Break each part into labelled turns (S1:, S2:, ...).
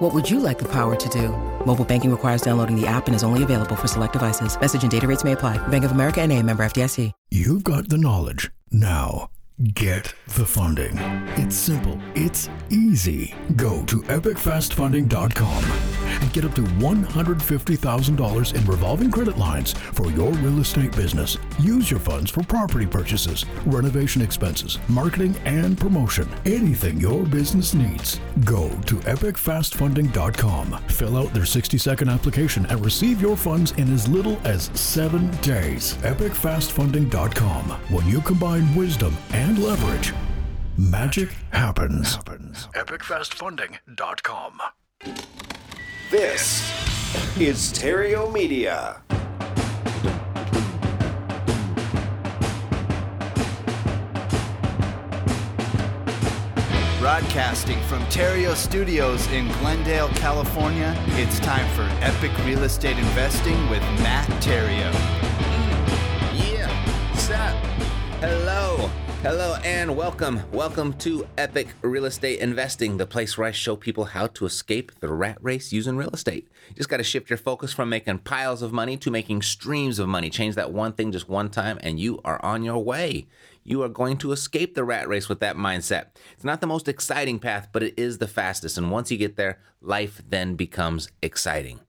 S1: What would you like the power to do? Mobile banking requires downloading the app and is only available for select devices. Message and data rates may apply. Bank of America and a member FDIC.
S2: You've got the knowledge. Now, get the funding. It's simple. It's easy. Go to epicfastfunding.com and get up to $150,000 in revolving credit lines for your real estate business. Use your funds for property purchases, renovation expenses, marketing, and promotion. Anything your business needs. Go to epicfastfunding.com. Fill out their 60 second application and receive your funds in as little as seven days. Epicfastfunding.com. When you combine wisdom and leverage, magic happens. happens. Epicfastfunding.com.
S3: This is Stereo Media.
S4: Broadcasting from Theriault Studios in Glendale, California, it's time for Epic Real Estate Investing with Matt Theriault.
S5: Yeah, what's up? Hello, hello, and welcome. Welcome to Epic Real Estate Investing, the place where I show people how to escape the rat race using real estate. You just got to shift your focus from making piles of money to making streams of money. Change that one thing just one time, and you are on your way. You are going to escape the rat race with that mindset. It's not the most exciting path, but it is the fastest. And once you get there, life then becomes exciting.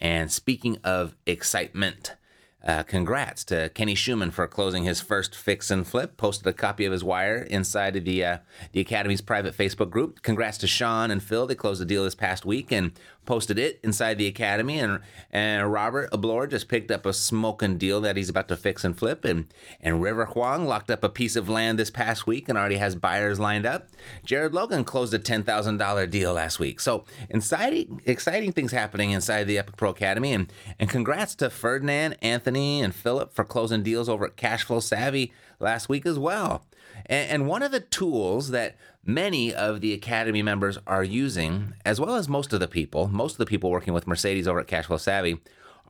S5: And speaking of excitement, uh, congrats to Kenny Schumann for closing his first fix and flip. Posted a copy of his wire inside of the uh, the Academy's private Facebook group. Congrats to Sean and Phil. They closed the deal this past week and posted it inside the Academy. And and Robert Ablor just picked up a smoking deal that he's about to fix and flip. And and River Huang locked up a piece of land this past week and already has buyers lined up. Jared Logan closed a ten thousand dollar deal last week. So exciting exciting things happening inside the Epic Pro Academy. And and congrats to Ferdinand, Anthony and Philip for closing deals over at Cashflow Savvy last week as well. And, and one of the tools that many of the Academy members are using, as well as most of the people, most of the people working with Mercedes over at Cashflow Savvy,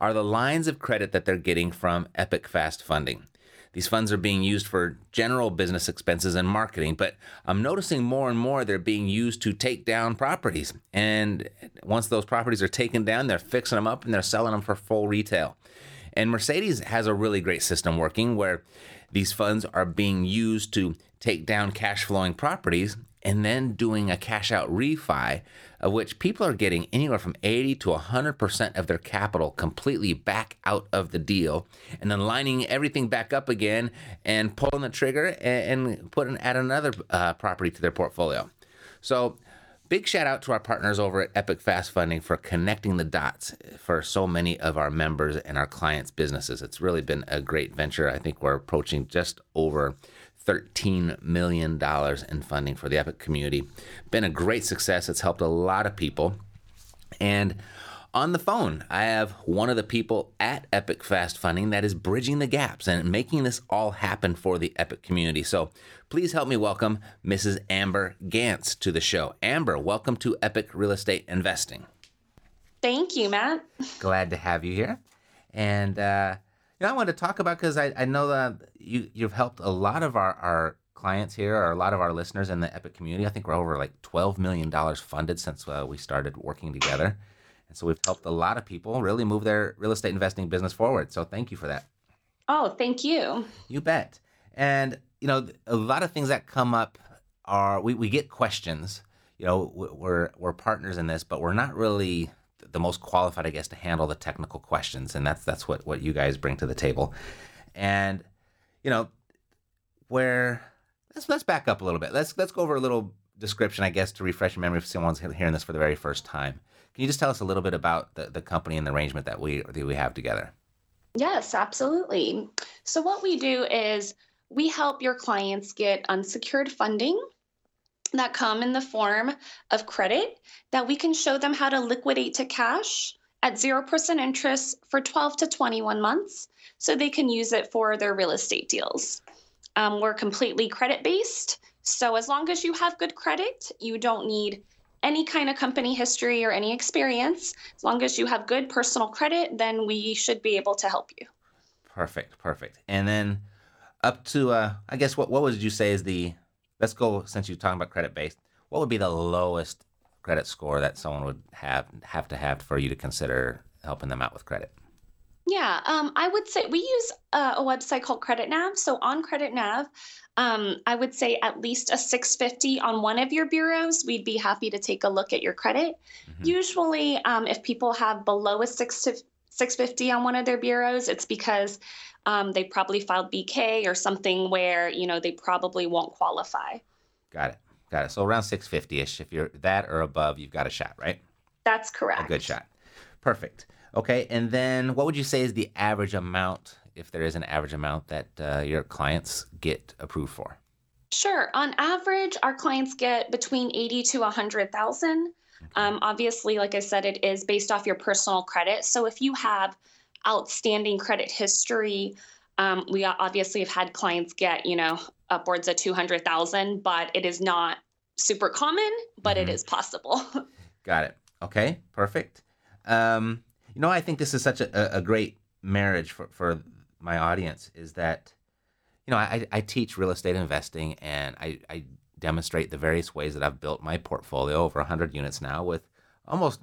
S5: are the lines of credit that they're getting from Epic Fast Funding. These funds are being used for general business expenses and marketing, but I'm noticing more and more they're being used to take down properties. And once those properties are taken down, they're fixing them up and they're selling them for full retail. And Mercedes has a really great system working where these funds are being used to take down cash flowing properties and then doing a cash out refi, of which people are getting anywhere from 80 to 100% of their capital completely back out of the deal, and then lining everything back up again and pulling the trigger and, putting add another uh, property to their portfolio. So Big shout out to our partners over at Epic Fast Funding for connecting the dots for so many of our members and our clients' businesses. It's really been a great venture. I think we're approaching just over $13 million in funding for the Epic community. Been a great success. It's helped a lot of people. And on the phone, I have one of the people at Epic Fast Funding that is bridging the gaps and making this all happen for the Epic community. So please help me welcome Mrs. Amber Gantz to the show. Amber, welcome to Epic Real Estate Investing.
S6: Thank you, Matt.
S5: Glad to have you here. And, uh, you know, I wanted to talk about because I, I know that you, you've helped a lot of our, our clients here or a lot of our listeners in the Epic community. I think we're over like $12 million funded since uh, we started working together. And so we've helped a lot of people really move their real estate investing business forward. So thank you for that.
S6: Oh, thank you.
S5: You bet. And, you know, a lot of things that come up are we, we get questions. You know, we're, we're partners in this, but we're not really the most qualified, I guess, to handle the technical questions. And that's, that's what, what you guys bring to the table. And, you know, where let's, let's back up a little bit. Let's, let's go over a little description, I guess, to refresh your memory if someone's hearing this for the very first time. Can you just tell us a little bit about the, the company and the arrangement that we that we have together?
S6: Yes, absolutely. So what we do is we help your clients get unsecured funding that come in the form of credit that we can show them how to liquidate to cash at 0% interest for 12 to 21 months so they can use it for their real estate deals. Um, we're completely credit based. So as long as you have good credit, you don't need any kind of company history or any experience. As long as you have good personal credit, then we should be able to help you.
S5: Perfect, perfect. And then up to, uh, I guess, what what would you say is the? Let's go since you're talking about credit based. What would be the lowest credit score that someone would have have to have for you to consider helping them out with credit?
S6: Yeah, um, I would say we use a, a, website called Credit Nav. So on Credit Nav, um, I would say at least a 650 on one of your bureaus. We'd be happy to take a look at your credit. Mm-hmm. Usually, um, if people have below a 6 650 on one of their bureaus, it's because um, they probably filed BK or something where you know they probably won't qualify.
S5: Got it. Got it. So around 650ish. If you're that or above, you've got a shot, right?
S6: That's correct.
S5: A good shot. Perfect. Okay. And then what would you say is the average amount, if there is an average amount that uh, your clients get approved for?
S6: Sure. On average, our clients get between 80 to a 100,000. Um, obviously, like I said, it is based off your personal credit. So if you have outstanding credit history, um, we obviously have had clients get, you know, upwards of 200,000, but it is not super common, but mm-hmm. it is possible.
S5: Got it. Okay, perfect. Um, you know, I think this is such a, a great marriage for, for my audience is that, you know, I, I teach real estate investing and I, I demonstrate the various ways that I've built my portfolio over 100 units now with almost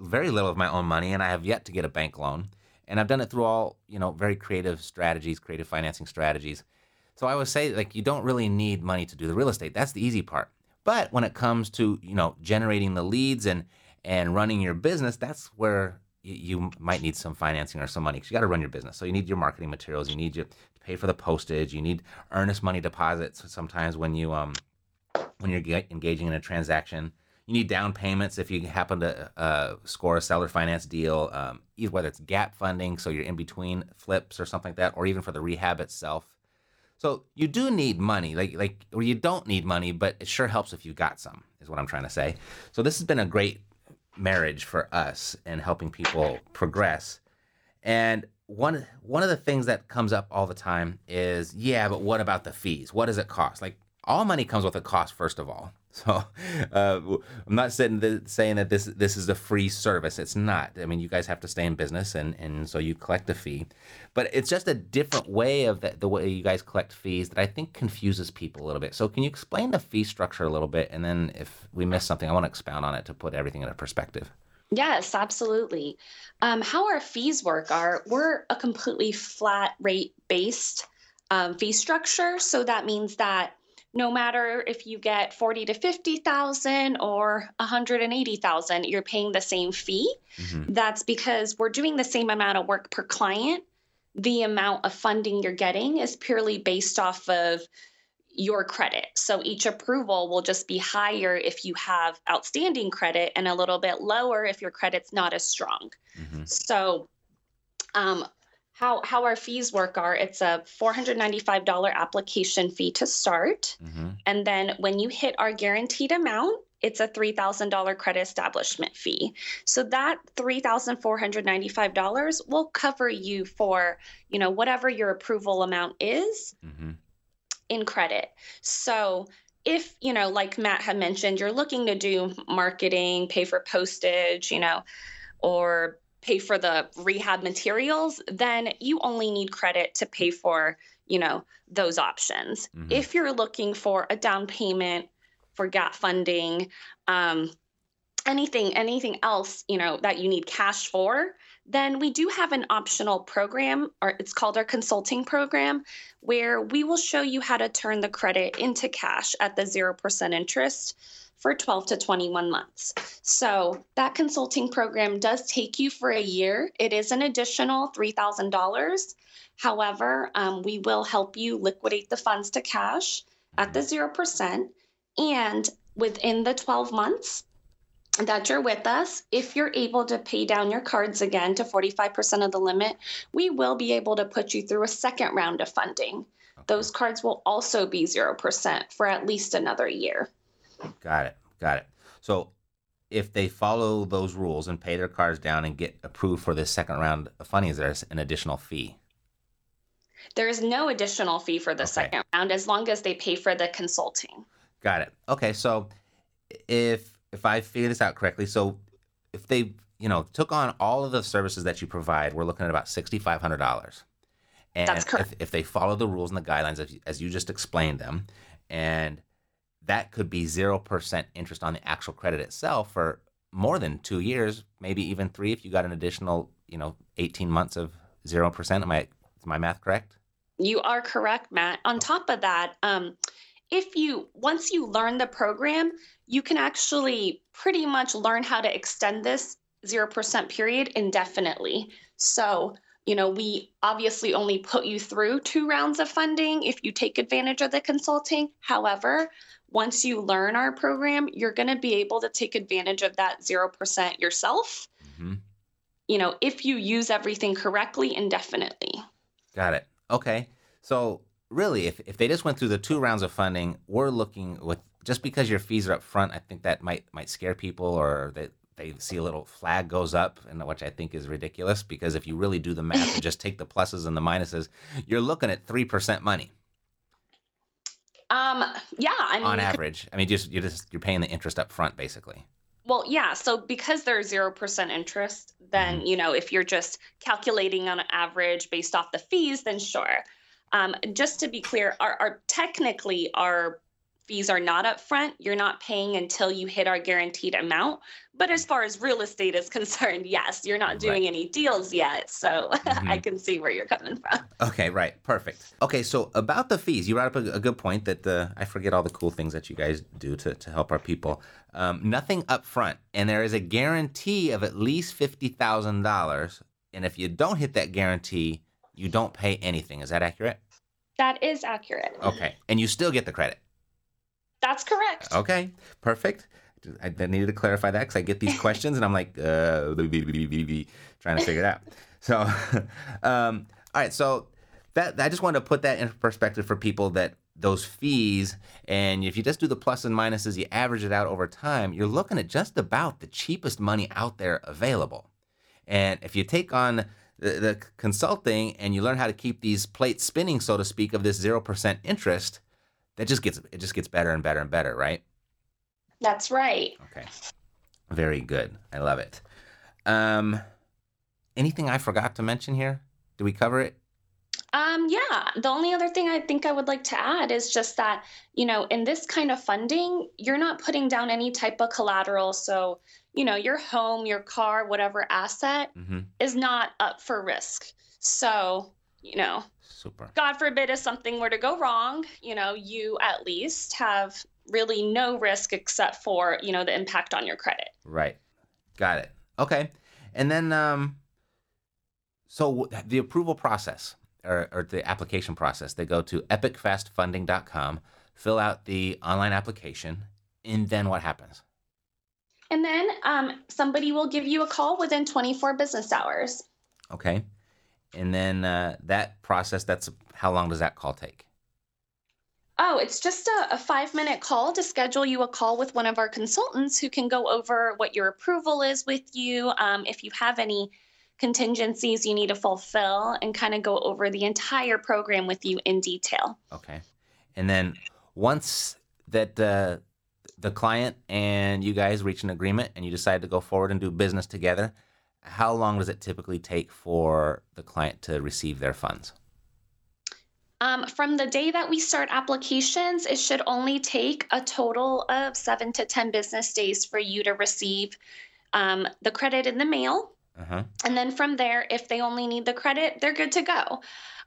S5: very little of my own money, and I have yet to get a bank loan. And I've done it through all, you know, very creative strategies, creative financing strategies. So I would say, like, you don't really need money to do the real estate. That's the easy part. But when it comes to, you know, generating the leads and and running your business, that's where you, might need some financing or some money because you got to run your business. So you need your marketing materials. You need your, to pay for the postage. You need earnest money deposits sometimes when you um when you're engaging in a transaction. You need down payments if you happen to uh, score a seller finance deal, um, either whether it's gap funding, so you're in between flips or something like that, or even for the rehab itself. So you do need money, like like or you don't need money, but it sure helps if you got some. Is what I'm trying to say. So this has been a great marriage for us and helping people progress. And one one of the things that comes up all the time is, yeah, but what about the fees? What does it cost? Like all money comes with a cost, first of all. So uh, I'm not saying, saying that this this is a free service. It's not. I mean, you guys have to stay in business, and, and so you collect a fee. But it's just a different way of the, the way you guys collect fees that I think confuses people a little bit. So can you explain the fee structure a little bit, and then if we miss something, I want to expound on it to put everything in a perspective.
S6: Yes, absolutely. Um, how our fees work are we're a completely flat rate based um, fee structure. So that means that no matter if you get 40 to 50,000 or 180,000, you're paying the same fee. Mm-hmm. That's because we're doing the same amount of work per client. The amount of funding you're getting is purely based off of your credit. So each approval will just be higher if you have outstanding credit and a little bit lower if your credit's not as strong. Mm-hmm. So um, how how our fees work are it's a $495 application fee to start mm-hmm. and then when you hit our guaranteed amount it's a $3000 credit establishment fee so that $3495 will cover you for you know whatever your approval amount is mm-hmm. in credit so if you know like matt had mentioned you're looking to do marketing pay for postage you know or pay for the rehab materials, then you only need credit to pay for, you know, those options. Mm-hmm. If you're looking for a down payment for gap funding, um, anything anything else, you know, that you need cash for, then we do have an optional program or it's called our consulting program where we will show you how to turn the credit into cash at the 0% interest for 12 to 21 months. So that consulting program does take you for a year. It is an additional $3,000. However, um, we will help you liquidate the funds to cash at the 0%. And within the 12 months, that you're with us, if you're able to pay down your cards again to 45% of the limit, we will be able to put you through a second round of funding. Those cards will also be 0% for at least another year.
S5: Got it. Got it. So if they follow those rules and pay their cars down and get approved for this second round of funding, is there an additional fee?
S6: There is no additional fee for the
S5: Okay.
S6: second round as long as they pay for the consulting.
S5: Got it. Okay, so if if I figure this out correctly, so if they you know took on all of the services that you provide, we're looking at about sixty five hundred dollars. And
S6: That's correct.
S5: If, if they follow the rules and the guidelines as you, as you just explained them, and that could be zero percent interest on the actual credit itself for more than two years, maybe even three if you got an additional you know eighteen months of zero percent. Am I is my math correct?
S6: You are correct, Matt. On top of that, um, if you once you learn the program, you can actually pretty much learn how to extend this 0% period indefinitely. So, you know, we obviously only put you through two rounds of funding if you take advantage of the consulting. However, once you learn our program, you're going to be able to take advantage of that 0% yourself,
S5: hmm
S6: you know, if you use everything correctly indefinitely.
S5: Got it. Okay. So really, if, if they just went through the two rounds of funding, we're looking with just because your fees are up front, I think that might might scare people or that they see a little flag goes up, and which I think is ridiculous because if you really do the math and just take the pluses and the minuses, you're looking at three percent money
S6: Um, yeah, I mean,
S5: on
S6: you could-
S5: average. I mean, just you're just you're paying the interest up front basically.
S6: well, yeah. So because there's zero percent interest, then you know if you're just calculating on average based off the fees, then sure. Um, just to be clear, our, our technically our fees are not upfront. You're not paying until you hit our guaranteed amount. But as far as real estate is concerned, yes, you're not doing
S5: Right.
S6: any deals yet. So I
S5: Mhm.
S6: can see where you're coming from.
S5: Okay, right. Perfect. Okay, so about the fees, you brought up a, a good point that uh, I forget all the cool things that you guys do to, to help our people. Um, nothing up front, and there is a guarantee of at least $50,000. And if you don't hit that guarantee, you don't pay anything. Is that accurate?
S6: That is accurate.
S5: Okay. And you still get the credit.
S6: That's correct.
S5: Okay, perfect. I, needed to clarify that because I get these questions and I'm like, uh, trying to figure it out. So, um, all right. So that I just wanted to put that in perspective for people that those fees and if you just do the plus and minuses, you average it out over time, you're looking at just about the cheapest money out there available. And if you take on the, the consulting and you learn how to keep these plates spinning, so to speak, of this zero percent interest, that just gets it just gets better and better and better, right?
S6: That's right.
S5: Okay. Very good. I love it. Um anything I forgot to mention here? Did we cover it?
S6: Um, yeah, the only other thing I think I would like to add is just that, you know, in this kind of funding, you're not putting down any type of collateral. So, you know, your home, your car, whatever asset
S5: Mm-hmm.
S6: is not up for risk. So, you know,
S5: Super.
S6: God forbid if something were to go wrong, you know, you at least have really no risk except for, you know, the impact on your credit.
S5: Right. Got it. Okay. And then um so the approval process or, or the application process, they go to epicfastfunding.com, fill out the online application, and then what happens?
S6: And then um, somebody will give you a call within 24 business hours.
S5: Okay. And then uh, that process, that's how long does that call take?
S6: Oh, it's just a, a five minute call to schedule you a call with one of our consultants who can go over what your approval is with you. Um, if you have any contingencies you need to fulfill, and kind of go over the entire program with you in detail.
S5: Okay. And then once that uh, the client and you guys reach an agreement and you decide to go forward and do business together, how long does it typically take for the client to receive their funds?
S6: Um, from the day that we start applications, it should only take a total of seven to 10 business days for you to receive um, the credit in the mail.
S5: Uh huh.
S6: And then from there, if they only need the credit, they're good to go.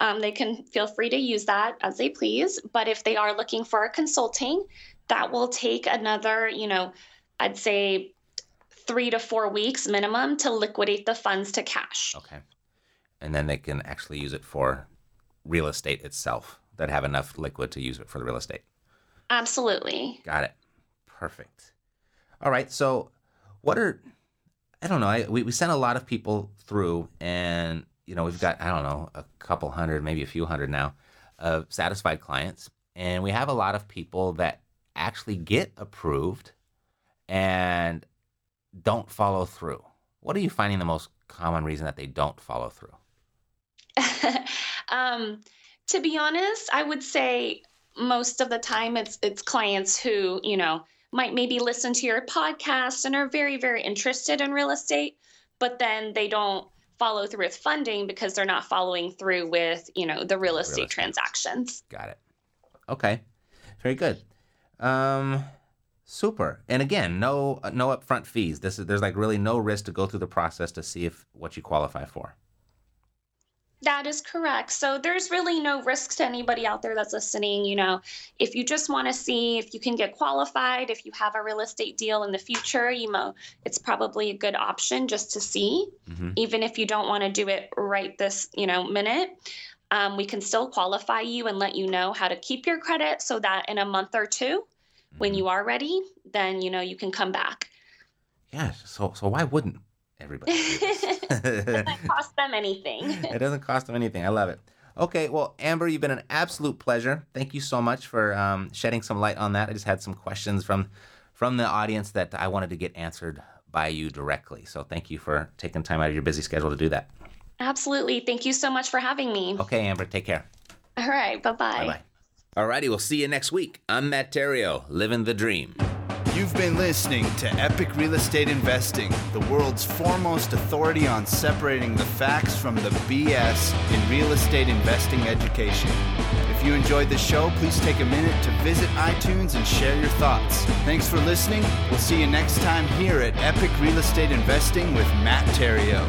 S6: Um, they can feel free to use that as they please. But if they are looking for a consulting, that will take another, you know, I'd say three to four weeks minimum to liquidate the funds to cash.
S5: Okay. And then they can actually use it for real estate itself that have enough liquid to use it for the real estate.
S6: Absolutely.
S5: Got it. Perfect. All right. So, what are I don't know. I, we we sent a lot of people through, and you know we've got I don't know a couple hundred, maybe a few hundred now, of satisfied clients, and we have a lot of people that actually get approved, and don't follow through? What are you finding the most common reason that they don't follow through?
S6: um, to be honest, I would say most of the time it's it's clients who you know might maybe listen to your podcast and are very very interested in real estate, but then they don't follow through with funding because they're not following through with you know the real estate, real estate. transactions.
S5: Got it. Okay, very good. Um, super. And again, no no upfront fees. This is there's like really no risk to go through the process to see if what you qualify for.
S6: That is correct. So there's really no risk to anybody out there that's listening. You know, if you just want to see if you can get qualified, if you have a real estate deal in the future, you know, it's probably a good option just to see, mm-hmm. even if you don't want to do it right this, you know, minute. Um, we can still qualify you and let you know how to keep your credit so that in a month or 2 mm-hmm. when you are ready, then you know you can come back.
S5: Yeah. So so why wouldn't everybody.
S6: it doesn't cost them anything.
S5: it doesn't cost them anything. I love it. Okay, well, Amber, you've been an absolute pleasure. Thank you so much for um, shedding some light on that. I just had some questions from from the audience that I wanted to get answered by you directly. So thank you for taking time out of your busy schedule to do that.
S6: Absolutely. Thank you so much for having me.
S5: Okay, Amber, take care.
S6: All right. Bye bye. Bye bye.
S5: All righty, we'll see you next week. I'm Matt Theriault, living the dream.
S4: You've been listening to Epic Real Estate Investing, the world's foremost authority on separating the facts from the BS in real estate investing education. If you enjoyed the show, please take a minute to visit iTunes and share your thoughts. Thanks for listening. We'll see you next time here at Epic Real Estate Investing with Matt Theriault.